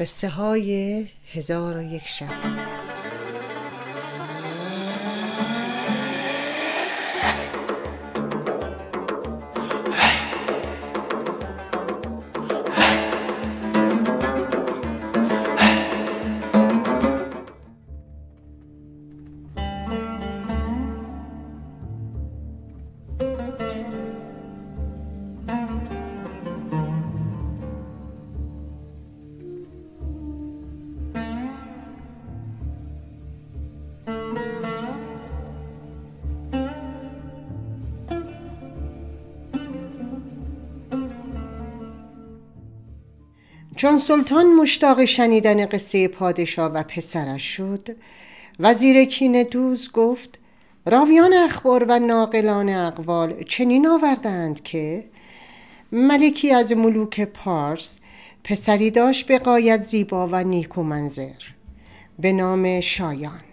قصه های هزار و یک شب. چون سلطان مشتاق شنیدن قصه پادشاه و پسرش شد. وزیر کین دوز گفت راویان اخبار و ناقلان اقوال چنین آوردند که ملکی از ملوک پارس پسری داشت به قایت زیبا و نیکو منظر به نام شایان.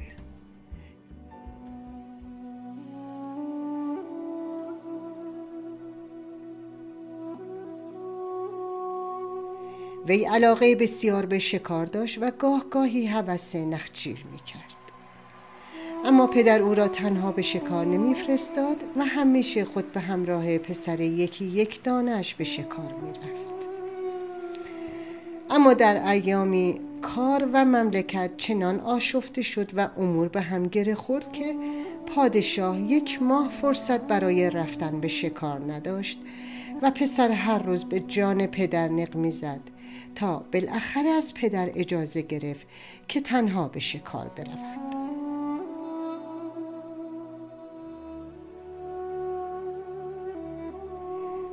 وی علاقه بسیار به شکار داشت و گاه گاهی حوث نخجیر می کرد. اما پدر او را تنها به شکار نمیفرستاد و همیشه خود به همراه پسر یکی یک دانش به شکار می رفت. اما در ایامی کار و مملکت چنان آشفته شد و امور به هم گره خورد که پادشاه یک ماه فرصت برای رفتن به شکار نداشت و پسر هر روز به جان پدر نق زد تا بالاخره از پدر اجازه گرفت که تنها به شکار برود.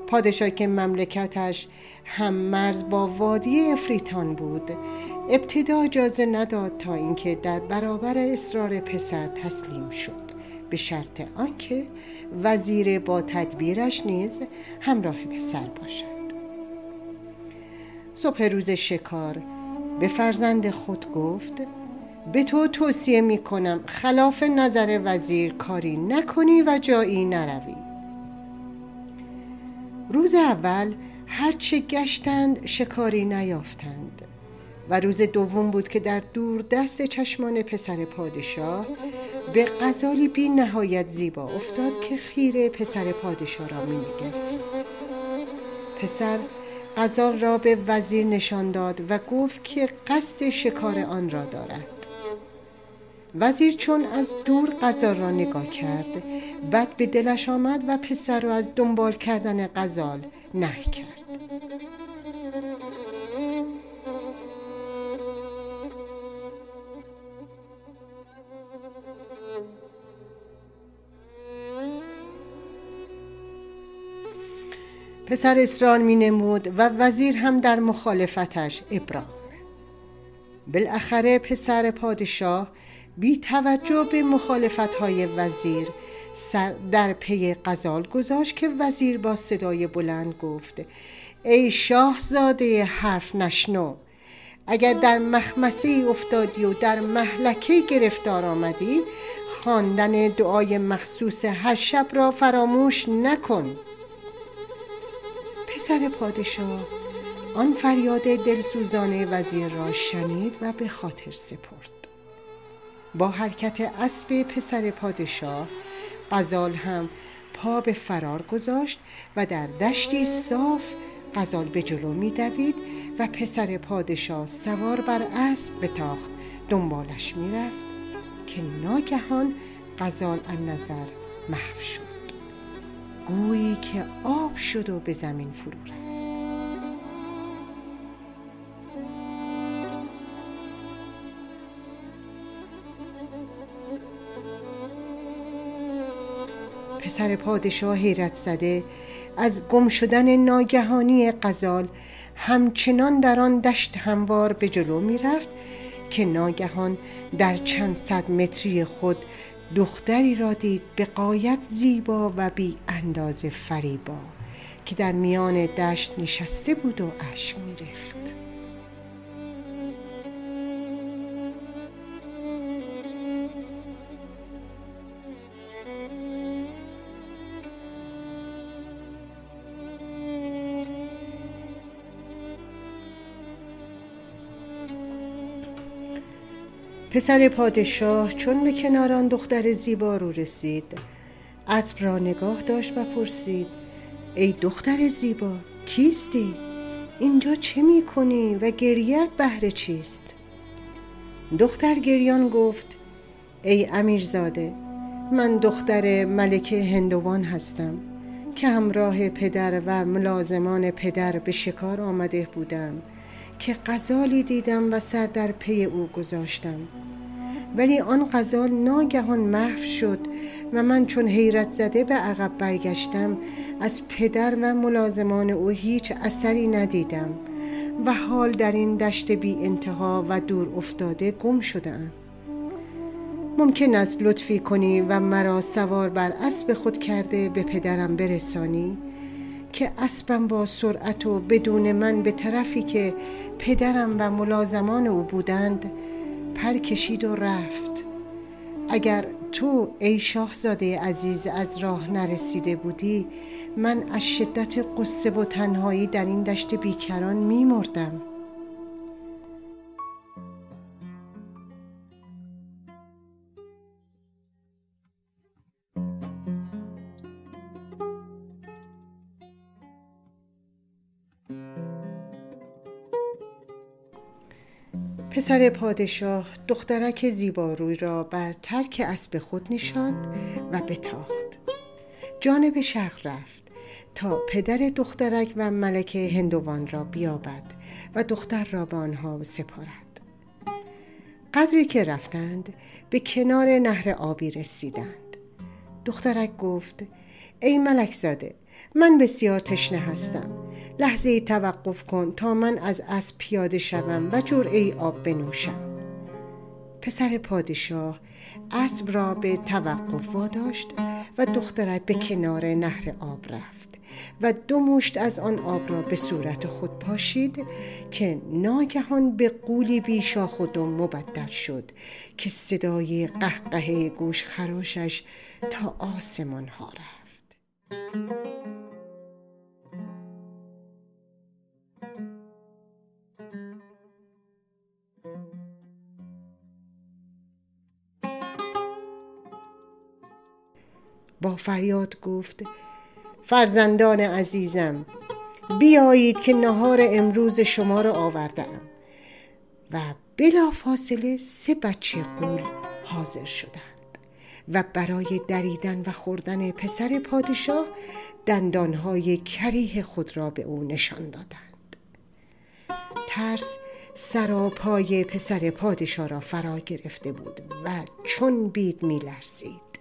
پادشاه که مملکتش هم مرز با وادی افریتان بود ابتدا اجازه نداد تا اینکه در برابر اصرار پسر تسلیم شد. به شرط آنکه وزیر با تدبیرش نیز همراه پسر باشد. صبح روز شکار به فرزند خود گفت به تو توصیه می کنم خلاف نظر وزیر کاری نکنی و جایی نروی روز اول هرچه گشتند شکاری نیافتند و روز دوم بود که در دور دست چشمان پسر پادشاه به غزالی بی نهایت زیبا افتاد که خیره پسر پادشاه را می نگریست. پسر غزال را به وزیر نشان داد و گفت که قصد شکار آن را دارد. وزیر چون از دور غزال را نگاه کرد بعد به دلش آمد و پسر را از دنبال کردن غزال نه کرد. پسر اصرار می نمود و وزیر هم در مخالفتش ابرام. بالاخره پسر پادشاه بی توجه به مخالفت های وزیر سر در پی قزال گذاشت که وزیر با صدای بلند گفت ای شاهزاده حرف نشنو. اگر در مخمسه افتادی و در محلکه گرفتار آمدی خواندن دعای مخصوص هر شب را فراموش نکن. پسر پادشاه. آن فریاد دلسوزانه وزیر را شنید و به خاطر سپرد. با حرکت اسب پسر پادشاه غزال هم پا به فرار گذاشت و در دشتی صاف غزال به جلو می دوید و پسر پادشاه سوار بر اسب به تاخت دنبالش می رفت که ناگهان غزال ان نظر محو شد. گویی که آب شد و به زمین فرو رفت. پسر پادشاه حیرت زده از گم شدن ناگهانی قزال همچنان در آن دشت هموار به جلو می رفت که ناگهان در چند صد متری خود دختری را دید به قایت زیبا و بی اندازه فریبا که در میان دشت نشسته بود و اشک ریخت پسر پادشاه چون به کنار آن دختر زیبا رو رسید اسب را نگاه داشت و پرسید ای دختر زیبا کیستی؟ اینجا چه می کنی و گریت بهر چیست؟ دختر گریان گفت ای امیرزاده من دختر ملک هندوان هستم که همراه پدر و ملازمان پدر به شکار آمده بودم که غزالی دیدم و سر در پی او گذاشتم ولی آن غزال ناگهان محو شد و من چون حیرت زده به عقب برگشتم از پدر و ملازمان او هیچ اثری ندیدم و حال در این دشت بی انتها و دور افتاده گم شدم ممکن است لطفی کنی و مرا سوار بر اسب خود کرده به پدرم برسانی که اسبم با سرعت و بدون من به طرفی که پدرم و ملازمان او بودند پر کشید و رفت اگر تو ای شاهزاده عزیز از راه نرسیده بودی من از شدت قصه و تنهایی در این دشت بیکران می مردم. پسر پادشاه دخترک زیباروی را بر ترک اسب خود نشاند و بتاخت. جانب شرق رفت تا پدر دخترک و ملک هندوان را بیابد و دختر را به آنها سپارد. قدری که رفتند به کنار نهر آبی رسیدند. دخترک گفت ای ملک زاده من بسیار تشنه هستم. لحظه توقف کن تا من از اسب پیاده شوم و جرعه آب بنوشم. پسر پادشاه اسب را به توقف واداشت و دخترک به کنار نهر آب رفت و دو مشت از آن آب را به صورت خود پاشید که ناگهان به قولی بیشا خود مبدل شد که صدای قهقه گوش خراشش تا آسمان ها رفت. فریاد گفت فرزندان عزیزم بیایید که نهار امروز شما را آوردم و بلا فاصله سه بچه قول حاضر شدند و برای دریدن و خوردن پسر پادشاه دندانهای کریه خود را به او نشان دادند. ترس سراپای پسر پادشاه را فرا گرفته بود و چون بید می لرزید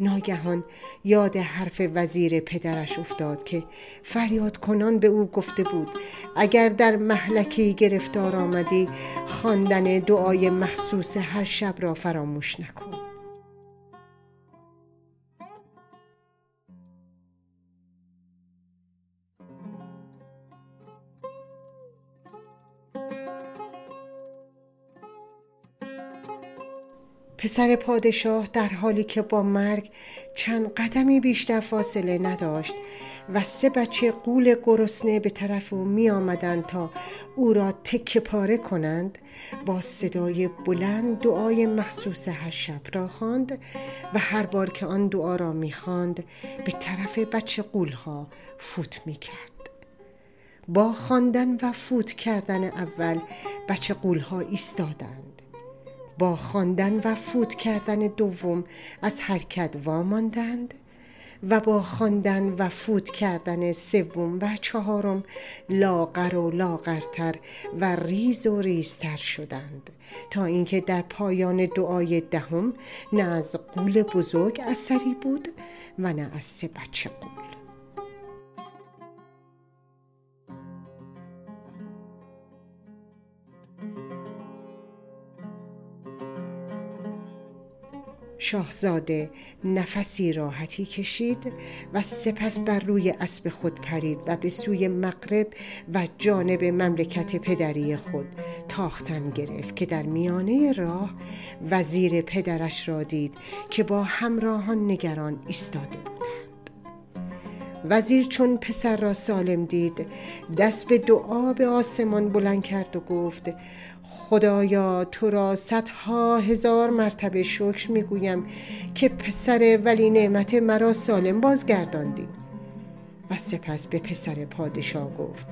ناگهان یاد حرف وزیر پدرش افتاد که فریاد کنان به او گفته بود اگر در محلکی گرفتار آمدی خواندن دعای مخصوص هر شب را فراموش نکن. پسر پادشاه در حالی که با مرگ چند قدمی بیشتر فاصله نداشت و سه بچه قول گرسنه به طرف او می آمدند تا او را تکه پاره کنند با صدای بلند دعای مخصوص هر شب را خواند و هر بار که آن دعا را می خواند به طرف بچه ها فوت می کرد. با خواندن و فوت کردن اول بچه ها ایستادند با خواندن و فوت کردن دوم از حرکت واماندند و با خواندن و فوت کردن سوم و چهارم لاغر و لاغرتر و ریز و ریزتر شدند تا اینکه در پایان دعای دهم نه از قول بزرگ اثری بود و نه از سه بچه قول. شاهزاده نفسی راحتی کشید و سپس بر روی اسب خود پرید و به سوی مغرب و جانب مملکت پدری خود تاختن گرفت که در میانه راه وزیر پدرش را دید که با همراهان نگران ایستاده بودند. وزیر چون پسر را سالم دید دست به دعا به آسمان بلند کرد و گفت خدایا تو را صدها هزار مرتبه شکر می‌گویم که پسر ولی نعمت مرا سالم بازگرداندی. و سپس به پسر پادشاه گفت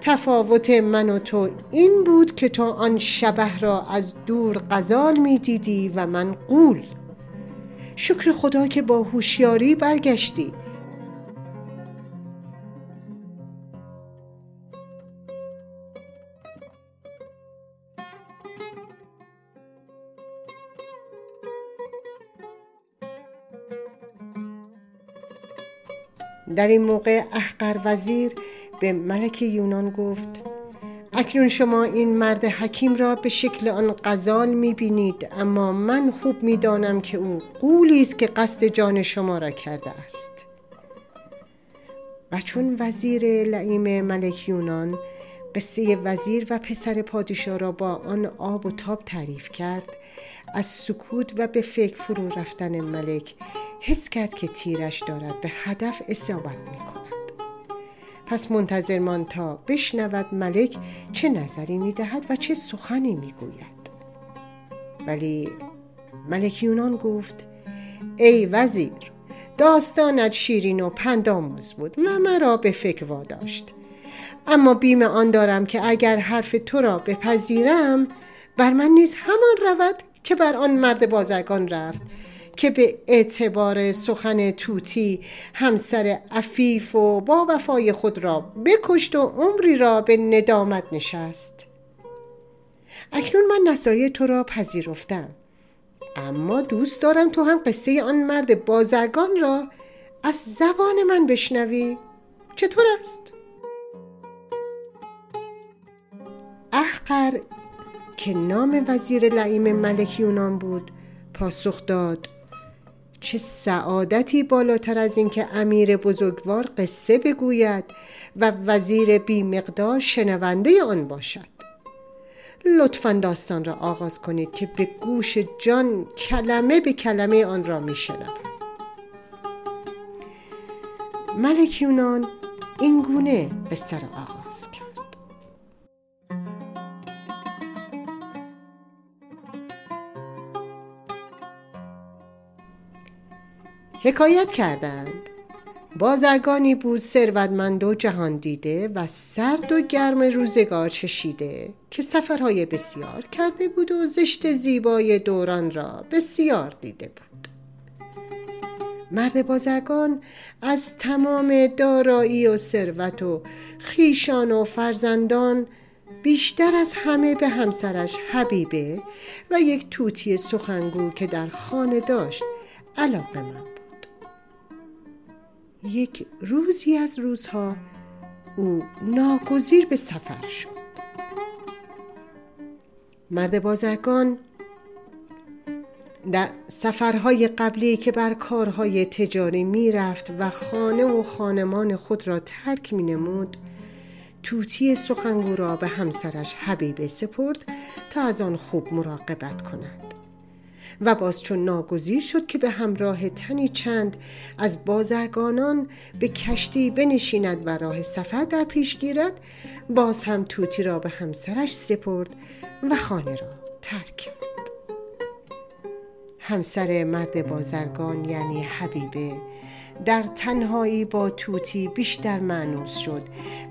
تفاوت من و تو این بود که تو آن شبه را از دور غزال می دیدی و من قول شکر خدا که با هوشیاری برگشتی. در این موقع احقر وزیر به ملک یونان گفت اکنون شما این مرد حکیم را به شکل آن غزال می‌بینید اما من خوب می‌دانم که او قولی است که قصد جان شما را کرده است. و چون وزیر لعیم ملک یونان قصه وزیر و پسر پادشاه را با آن آب و تاب تعریف کرد از سکوت و به فکر فرو رفتن ملک حس کرد که تیرش دارد به هدف اصابت می کند. پس منتظر مان تا بشنود ملک چه نظری می دهد و چه سخنی می گوید. ولی ملک یونان گفت ای وزیر داستانت شیرین و پندآموز بود و مرا به فکر واداشت اما بیم آن دارم که اگر حرف تو را بپذیرم بر من نیز همان رود که بر آن مرد بازرگان رفت که به اعتبار سخن توتی همسر عفیف و با وفای خود را بکشت و عمری را به ندامت نشست. اکنون من نصایح تو را پذیرفتم. اما دوست دارم تو هم قصه آن مرد بازرگان را از زبان من بشنوی. چطور است؟ احقر که نام وزیر لعیم ملک یونان بود پاسخ داد چه سعادتی بالاتر از اینکه امیر بزرگوار قصه بگوید و وزیر بی مقدار شنونده آن باشد. لطفا داستان را آغاز کنید که به گوش جان کلمه به کلمه آن را می ملک یونان این گونه قصه را آغاز کرد. حکایت کردند. بازرگانی بود ثروتمند و جهان دیده و سرد و گرم روزگار چشیده که سفرهای بسیار کرده بود و زشت زیبای دوران را بسیار دیده بود. مرد بازرگان از تمام دارایی و ثروت و خیشان و فرزندان بیشتر از همه به همسرش حبیبه و یک توتی سخنگو که در خانه داشت علاقه من یک روزی از روزها او ناگزیر به سفر شد. مرد بازرگان در سفرهای قبلی که بر کارهای تجاری می‌رفت و خانه و خانمان خود را ترک می نمود توتی سخنگو را به همسرش حبیبه سپرد تا از آن خوب مراقبت کند. و باز چون ناگزیر شد که به همراه تنی چند از بازرگانان به کشتی بنشیند و راه سفر در پیش گیرد باز هم توتی را به همسرش سپرد و خانه را ترک کرد. همسر مرد بازرگان یعنی حبیبه در تنهایی با توتی بیشتر معنوس شد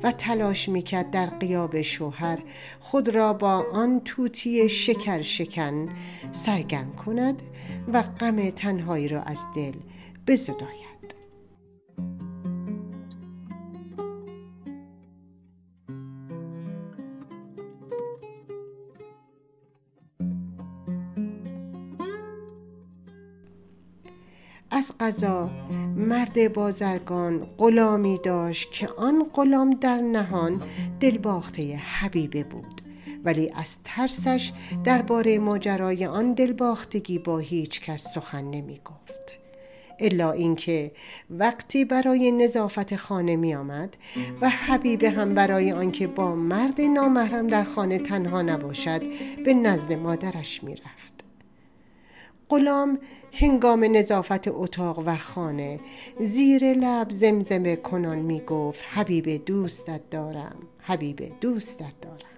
و تلاش می‌کرد در قیاب شوهر خود را با آن توتی شکر شکن سرگرم کند و غم تنهایی را از دل بزداید. از قضا مرد بازرگان غلامی داشت که آن غلام در نهان دلباخته حبیبه بود ولی از ترسش درباره ماجرای آن دلباختگی با هیچ کس سخن نمی گفت الا اینکه وقتی برای نظافت خانه می آمد و حبیبه هم برای آنکه با مرد نامحرم در خانه تنها نباشد به نزد مادرش می رفت. غلام هنگام نظافت اتاق و خانه زیر لب زمزمه کنان می گفت حبیب دوستت دارم حبیب دوستت دارم.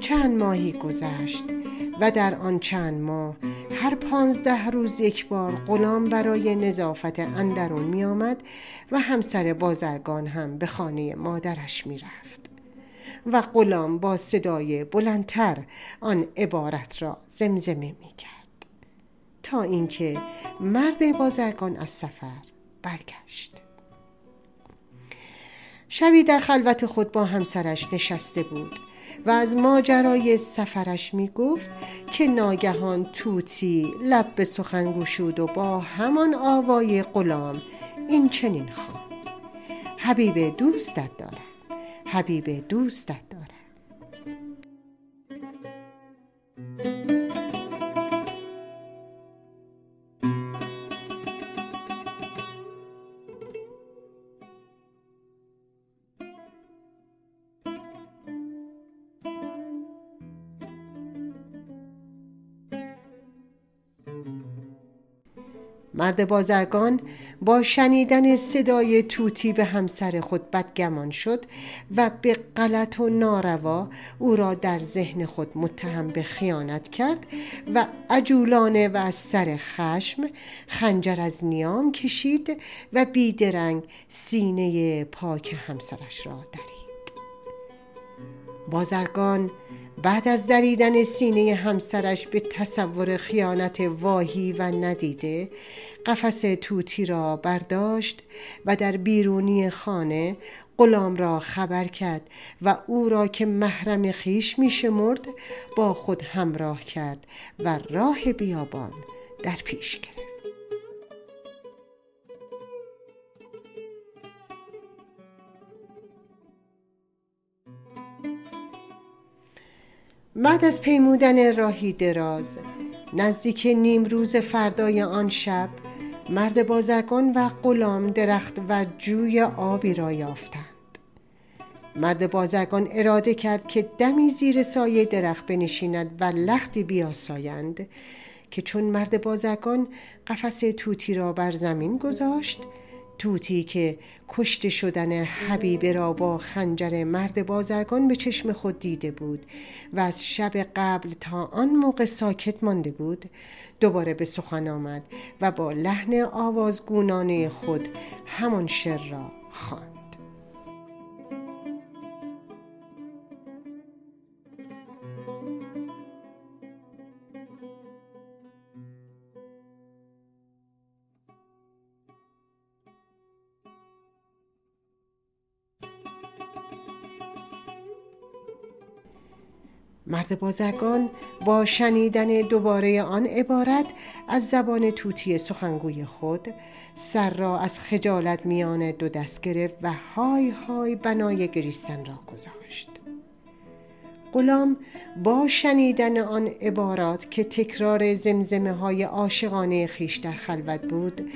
چند ماهی گذشت و در آن چند ماه هر پانزده روز یک بار غلام برای نظافت اندرون می آمد و همسر بازرگان هم به خانه مادرش می رفت. و غلام با صدای بلندتر آن عبارت را زمزمه می کرد. تا اینکه مرد بازرگان از سفر برگشت. شبی در خلوت خود با همسرش نشسته بود و از ماجرای سفرش می گفت که ناگهان توتی لب به سخن گشود و با همان آوای غلام این چنین خواند. حبیب دوستت دارم حبیب دوستت. مرد بازرگان با شنیدن صدای توتی به همسر خود بدگمان شد و به غلط و ناروا او را در ذهن خود متهم به خیانت کرد و عجولانه و از سر خشم خنجر از نیام کشید و بیدرنگ سینه پاک همسرش را درید. بازرگان بعد از دریدن سینه همسرش به تصور خیانت واهی و ندیده قفس توتی را برداشت و در بیرونی خانه غلام را خبر کرد و او را که محرم خیش می شمرد با خود همراه کرد و راه بیابان در پیش گرفت. بعد از پیمودن راهی دراز نزدیک نیم روز فردای آن شب مرد بازرگان و غلام درخت و جوی آبی را یافتند. مرد بازرگان اراده کرد که دمی زیر سایه درخت بنشیند و لختی بیاسایند که چون مرد بازرگان قفس توتی را بر زمین گذاشت توتی که کشته شدن حبیبه را با خنجر مرد بازرگان به چشم خود دیده بود و از شب قبل تا آن موقع ساکت مانده بود دوباره به سخن آمد و با لحن آوازگونانه خود همان شر را خواند. مرد بازرگان با شنیدن دوباره آن عبارت از زبان توتی سخنگوی خود سر را از خجالت میان دو دست گرفت و های های بنای گریستن را گذاشت. غلام با شنیدن آن عبارات که تکرار زمزمه های عاشقانه خیش در خلوت بود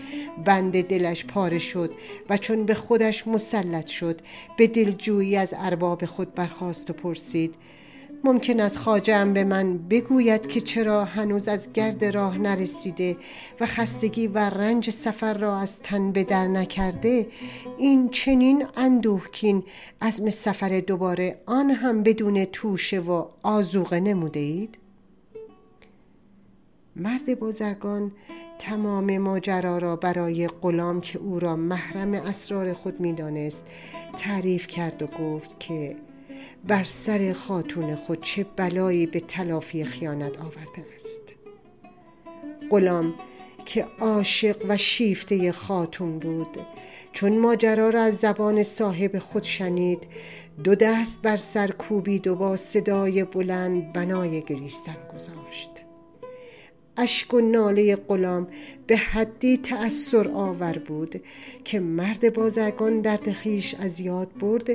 بند دلش پاره شد و چون به خودش مسلط شد به دلجویی از ارباب خود برخواست و پرسید ممکن است خاجم به من بگوید که چرا هنوز از گرد راه نرسیده و خستگی و رنج سفر را از تن به در نکرده این چنین اندوهکین عزم سفر دوباره آن هم بدون توشه و آزوقه نموده اید؟ مرد بازرگان تمام ماجرا را برای غلام که او را محرم اسرار خود می‌دانست تعریف کرد و گفت که بر سر خاتون خود چه بلایی به تلافی خیانت آورده است. غلام که عاشق و شیفته خاتون بود چون ماجرا را از زبان صاحب خود شنید دو دست بر سر کوبید و با صدای بلند بنای گریستن گذاشت. اشک و ناله غلام به حدی تأثیر آور بود که مرد بازرگان درد خیش از یاد برد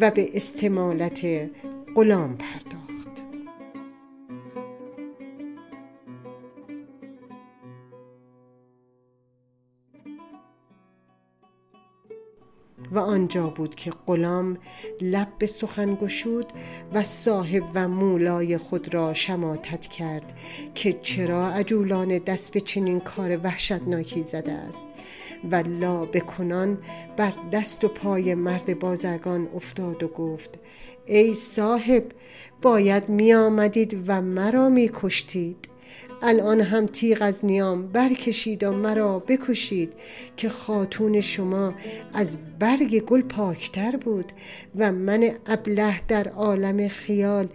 و به استمالت غلام پرداخت. آنجا بود که غلام لب به سخن گشود و صاحب و مولای خود را شماتت کرد که چرا عجولان دست به چنین کار وحشتناکی زده است و لا بکنان بر دست و پای مرد بازرگان افتاد و گفت ای صاحب باید می آمدید و مرا می کشتید الان هم تیغ از نیام برکشید و مرا بکشید که خاتون شما از برگ گل پاکتر بود و من ابله در عالم خیال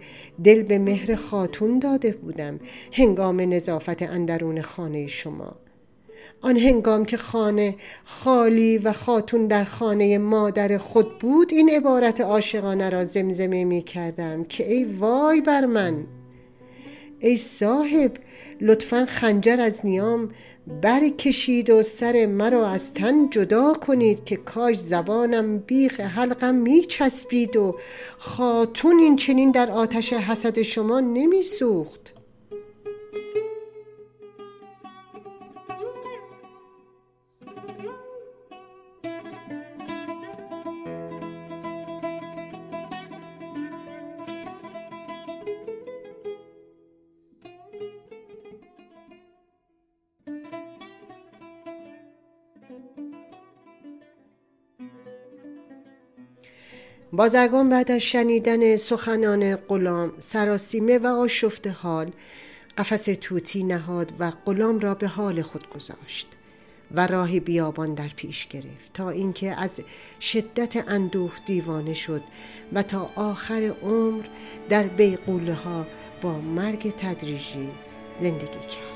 دل به مهر خاتون داده بودم هنگام نظافت اندرون خانه شما. آن هنگام که خانه خالی و خاتون در خانه مادر خود بود این عبارت عاشقانه را زمزمه می کردم که ای وای بر من! ای صاحب لطفا خنجر از نیام برکشید و سر مرا از تن جدا کنید که کاش زبانم بیخ حلقم می چسبید و خاتون این چنین در آتش حسد شما نمی بازرگان بعد از شنیدن سخنان غلام سراسیمه و آشفته حال قفس توتی نهاد و غلام را به حال خود گذاشت و راه بیابان در پیش گرفت تا اینکه از شدت اندوه دیوانه شد و تا آخر عمر در بیقوله ها با مرگ تدریجی زندگی کرد.